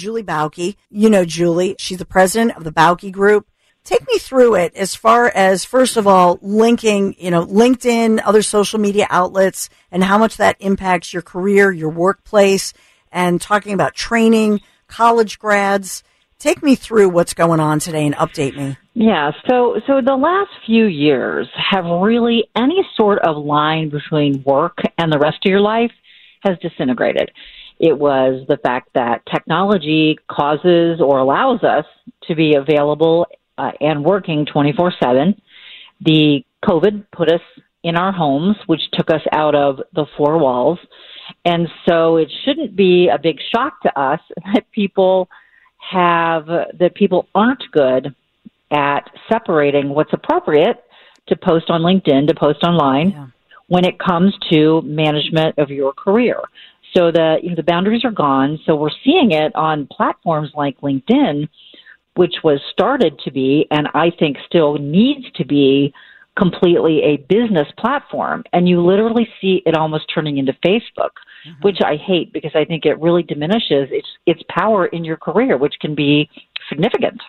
Julie Bauke. You know Julie. She's the president of the Bauke Group. Take me through it as far as, first of all, linking, you know, LinkedIn, other social media outlets, and how much that impacts your career, your workplace, and talking about training, college grads. Take me through what's going on today and update me. Yeah, so so the last few years have really any sort of line between work and the rest of your life has disintegrated. It was the fact that technology causes or allows us to be available uh, and working 24 7. The COVID put us in our homes, which took us out of the four walls. And so it shouldn't be a big shock to us that people have, that people aren't good at separating what's appropriate to post on LinkedIn, to post online yeah. when it comes to management of your career. So the you know, the boundaries are gone. So we're seeing it on platforms like LinkedIn, which was started to be, and I think still needs to be, completely a business platform. And you literally see it almost turning into Facebook, mm-hmm. which I hate because I think it really diminishes its its power in your career, which can be significant.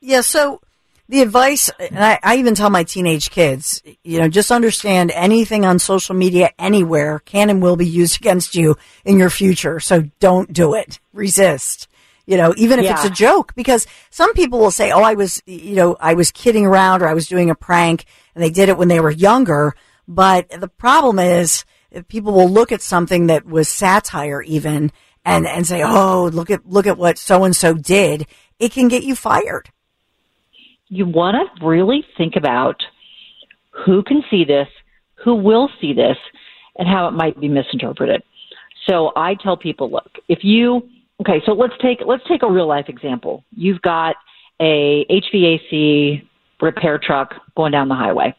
Yeah. So the advice, and I, I, even tell my teenage kids, you know, just understand anything on social media anywhere can and will be used against you in your future. So don't do it. Resist. You know, even if yeah. it's a joke, because some people will say, "Oh, I was, you know, I was kidding around or I was doing a prank," and they did it when they were younger. But the problem is, people will look at something that was satire, even, and and say, "Oh, look at look at what so and so did." It can get you fired you want to really think about who can see this, who will see this, and how it might be misinterpreted. So I tell people, look, if you okay, so let's take let's take a real life example. You've got a HVAC repair truck going down the highway,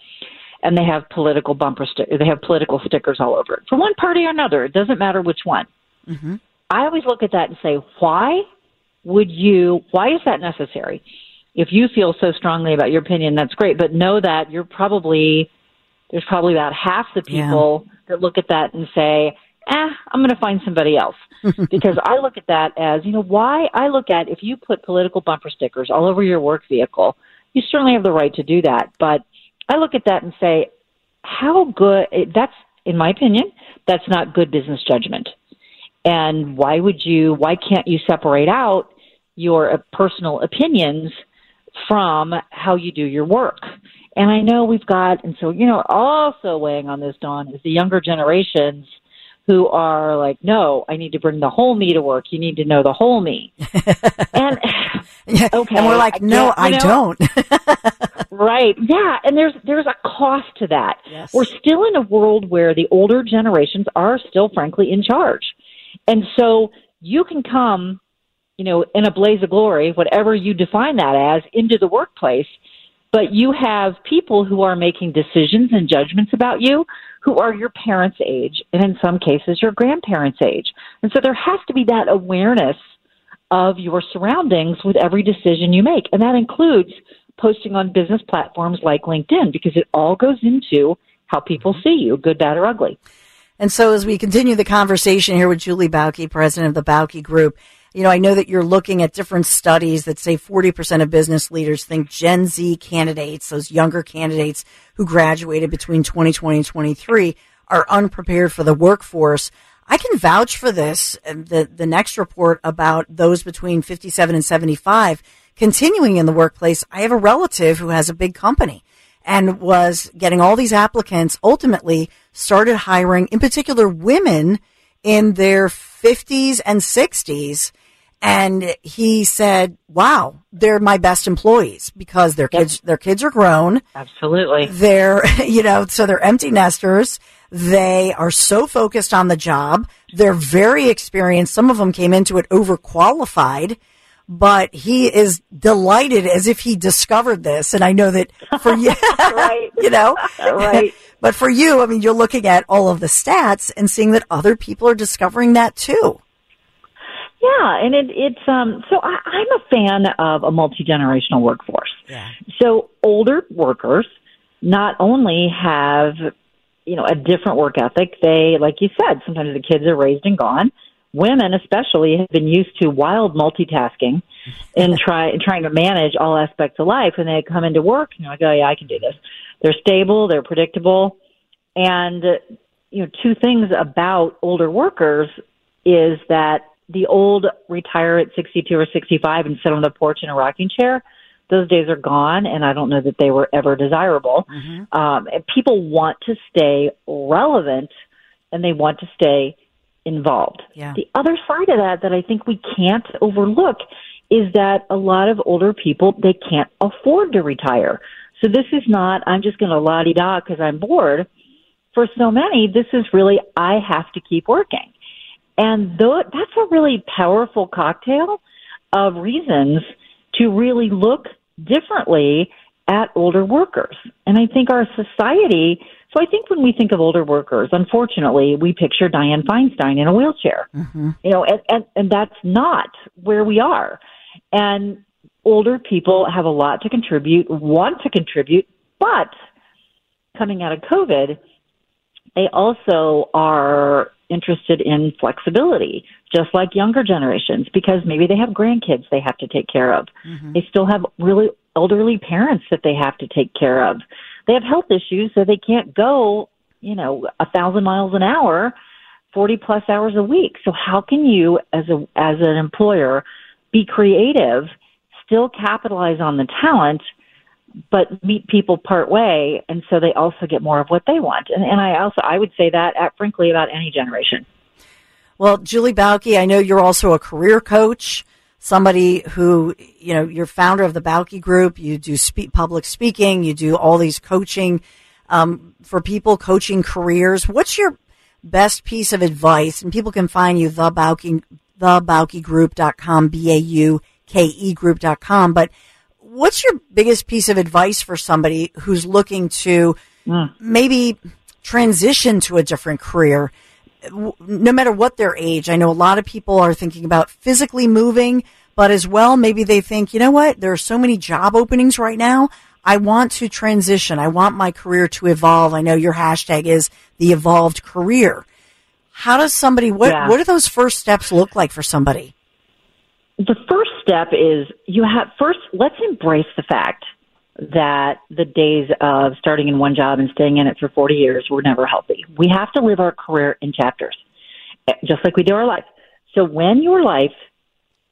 and they have political bumper sti- they have political stickers all over it for one party or another. It doesn't matter which one. Mm-hmm. I always look at that and say, why would you? Why is that necessary? If you feel so strongly about your opinion, that's great. But know that you're probably there's probably about half the people yeah. that look at that and say, "Eh, I'm going to find somebody else." because I look at that as, you know, why I look at if you put political bumper stickers all over your work vehicle, you certainly have the right to do that. But I look at that and say, how good? That's, in my opinion, that's not good business judgment. And why would you? Why can't you separate out your uh, personal opinions? From how you do your work. And I know we've got, and so, you know, also weighing on this, Dawn, is the younger generations who are like, no, I need to bring the whole me to work. You need to know the whole me. and okay, and we're like, no, I, I don't. right? Yeah, and there's there's a cost to that. Yes. We're still in a world where the older generations are still, frankly, in charge, and so you can come you know, in a blaze of glory, whatever you define that as, into the workplace. But you have people who are making decisions and judgments about you who are your parents' age, and in some cases, your grandparents' age. And so there has to be that awareness of your surroundings with every decision you make. And that includes posting on business platforms like LinkedIn because it all goes into how people mm-hmm. see you, good, bad, or ugly. And so as we continue the conversation here with Julie Bauke, president of the Bauke Group, you know, I know that you're looking at different studies that say 40% of business leaders think Gen Z candidates, those younger candidates who graduated between 2020 and 23, are unprepared for the workforce. I can vouch for this. Um, the, the next report about those between 57 and 75 continuing in the workplace. I have a relative who has a big company and was getting all these applicants, ultimately started hiring, in particular, women in their 50s and 60s And he said, wow, they're my best employees because their Yep. kids, their kids are grown. Absolutely. They're, you know, so they're empty nesters. They are so focused on the job. They're very experienced. Some of them came into it overqualified, but he is delighted as if he discovered this. And I know that for you, Right. you know, Right. but for you, I mean, you're looking at all of the stats and seeing that other people are discovering that too. Yeah, and it, it's um. So I, I'm a fan of a multi generational workforce. Yeah. So older workers not only have you know a different work ethic. They, like you said, sometimes the kids are raised and gone. Women, especially, have been used to wild multitasking and try trying to manage all aspects of life. And they come into work, and you're like, oh yeah, I can do this. They're stable, they're predictable, and you know, two things about older workers is that the old retire at 62 or 65 and sit on the porch in a rocking chair. Those days are gone, and I don't know that they were ever desirable. Um, and people want to stay relevant, and they want to stay involved. Yeah. The other side of that that I think we can't overlook is that a lot of older people they can't afford to retire. So this is not I'm just going to la di da because I'm bored. For so many, this is really I have to keep working. And though that's a really powerful cocktail of reasons to really look differently at older workers. And I think our society, so I think when we think of older workers, unfortunately, we picture Dianne Feinstein in a wheelchair. Mm-hmm. You know, and, and, and that's not where we are. And older people have a lot to contribute, want to contribute, but coming out of COVID, they also are interested in flexibility, just like younger generations, because maybe they have grandkids they have to take care of. Mm-hmm. They still have really elderly parents that they have to take care of. They have health issues, so they can't go, you know, a thousand miles an hour, 40 plus hours a week. So how can you, as a, as an employer, be creative, still capitalize on the talent, but meet people part way, and so they also get more of what they want. And, and I also I would say that at, frankly about any generation. Well, Julie Bauke, I know you're also a career coach, somebody who, you know, you're founder of the Bauke Group. You do speak, public speaking. You do all these coaching um, for people, coaching careers. What's your best piece of advice? And people can find you, the Bauke, thebaukegroup.com, B-A-U-K-E group.com. But what's your biggest piece of advice for somebody who's looking to mm. maybe transition to a different career? no matter what their age, I know a lot of people are thinking about physically moving, but as well, maybe they think, you know what? There are so many job openings right now. I want to transition. I want my career to evolve. I know your hashtag is the evolved career. How does somebody, what, Yeah. what do those first steps look like for somebody? The first step is you have first let's embrace the fact that the days of starting in one job and staying in it for 40 years were never healthy. We have to live our career in chapters, eh, just like we do our life. So when your life,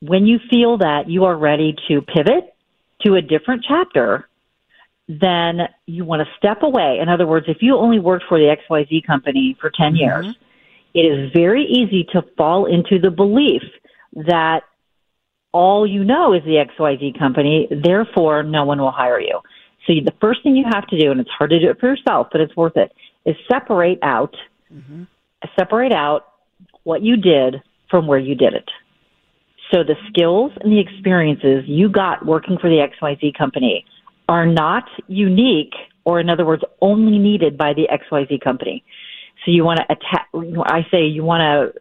when you feel that you are ready to pivot to a different chapter, then you want to step away. In other words, if you only worked for the XYZ company for 10 years, it is very easy to fall into the belief that all you know is the XYZ company, therefore no one will hire you. So the first thing you have to do, and it's hard to do it for yourself, but it's worth it, is separate out, separate out what you did from where you did it. So the skills and the experiences you got working for the XYZ company are not unique, or in other words, only needed by the XYZ company. So you want to attack. I say you want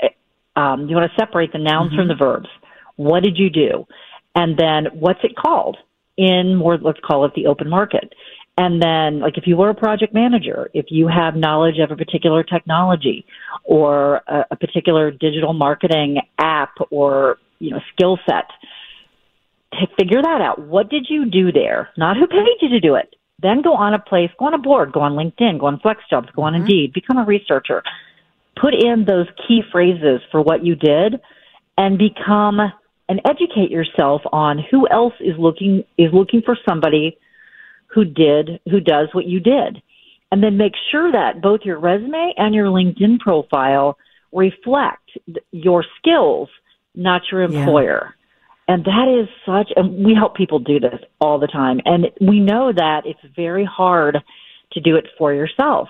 to um, you want to separate the nouns from the verbs. What did you do? And then what's it called in more, let's call it the open market. And then, like, if you were a project manager, if you have knowledge of a particular technology or a, a particular digital marketing app or, you know, skill set, to figure that out. What did you do there? Not who paid you to do it. Then go on a place, go on a board, go on LinkedIn, go on FlexJobs, go on mm-hmm. Indeed, become a researcher. Put in those key phrases for what you did and become and educate yourself on who else is looking is looking for somebody who did who does what you did. And then make sure that both your resume and your LinkedIn profile reflect your skills not your employer. Yeah. And that is such, and we help people do this all the time. And we know that it's very hard to do it for yourself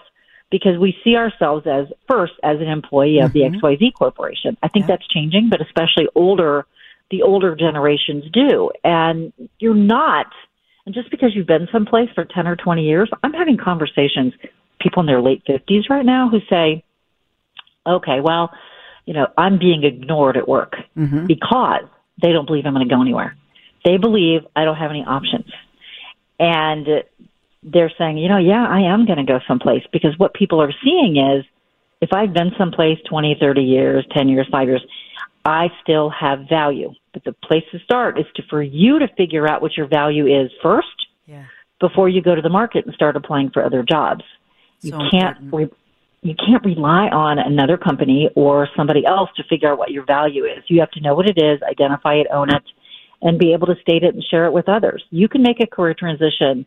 because we see ourselves as first as an employee of mm-hmm. the XYZ corporation. I think yeah. that's changing, but especially older, the older generations do. And you're not, and just because you've been someplace for 10 or 20 years, I'm having conversations, people in their late 50s right now who say, okay, well, you know, I'm being ignored at work mm-hmm. because they don't believe I'm going to go anywhere. They believe I don't have any options. And they're saying, you know, yeah, I am going to go someplace because what people are seeing is if I've been someplace 20, 30 years, 10 years, 5 years, I still have value. But the place to start is to for you to figure out what your value is first yeah. before you go to the market and start applying for other jobs. So you can't re- you can't rely on another company or somebody else to figure out what your value is. You have to know what it is, identify it, own it, and be able to state it and share it with others. You can make a career transition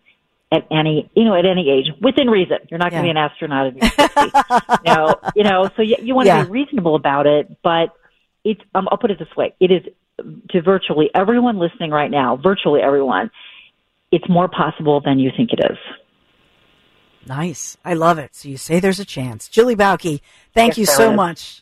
at any, you know, at any age, within reason. You're not going to be an astronaut at 60. you know, you know, so you, you want to yeah. be reasonable about it, but it's, um, I'll put it this way. It is to virtually everyone listening right now, virtually everyone, it's more possible than you think it is. Nice. I love it. So you say there's a chance. Julie Bauke, thank yes, you so is. much.